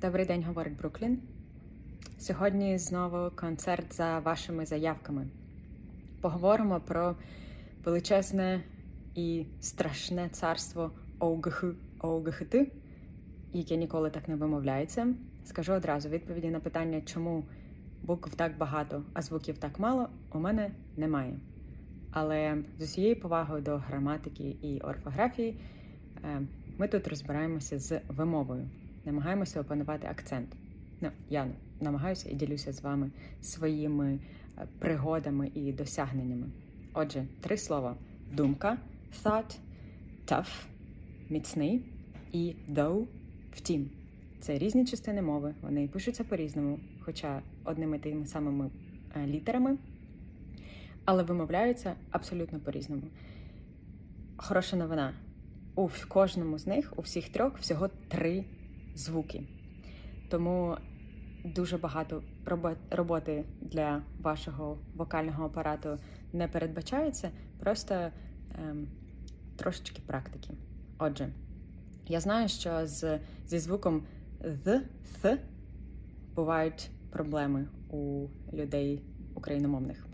Добрий день, говорить Бруклін. Сьогодні знову концерт за вашими заявками. Поговоримо про величезне і страшне царство ОГХ, ОГХТ, яке ніколи так не вимовляється. Скажу одразу відповіді на питання, чому букв так багато, а звуків так мало, у мене немає. Але з усією повагою до граматики і орфографії е, ми тут розбираємося з вимовою, намагаємося опанувати акцент. Ну, я намагаюся і ділюся з вами своїми е, пригодами і досягненнями. Отже, три слова: думка, thought, tough, міцний і though, втім. Це різні частини мови, вони пишуться по-різному, хоча одними тими самими е, літерами, але вимовляються абсолютно по-різному. Хороша новина. У кожному з них, у всіх трьох, всього три звуки. Тому дуже багато роботи для вашого вокального апарату не передбачається, просто ем, трошечки практики. Отже, я знаю, що з, зі звуком «th», «th» бувають проблеми у людей україномовних.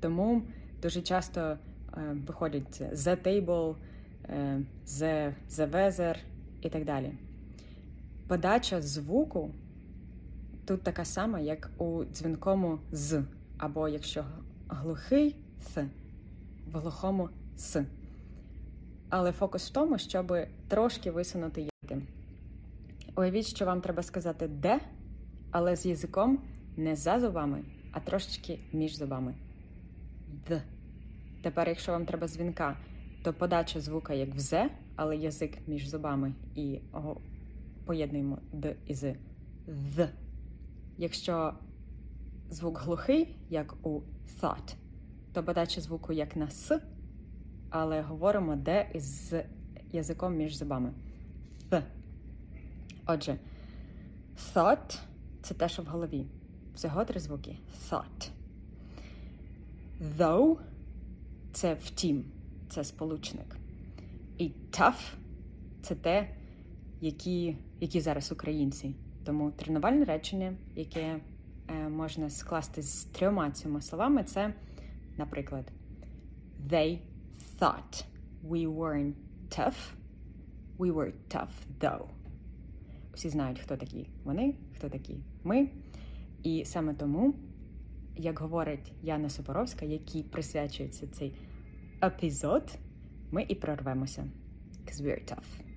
Тому дуже часто е, виходять «the table», «the, the weather» і так далі. Подача звуку тут така сама, як у дзвінкому з, або якщо глухий «th», в глухому с. Але фокус в тому, щоб трошки висунути язики. Уявіть, що вам треба сказати де, але з язиком не за зубами, а трошечки між зубами. Д. Тепер, якщо вам треба дзвінка, то подача звука як в «зе», але язик між зубами і поєднуємо д і з «th». Якщо звук глухий, як у thought, то подача звуку як на с, але говоримо де із язиком між зубами. Th. Отже, thought це те, що в голові. Всього три звуки. Thought. Though це втім, це сполучник. І tough це те, які, які зараз українці. Тому тренувальне речення, яке е, можна скласти з трьома цими словами, це, наприклад, They thought we weren't tough. We were tough though. Всі знають, хто такі вони, хто такі ми. І саме тому, як говорить Яна Супоровська, якій присвячується цей епізод, ми і прорвемося. Because we're tough.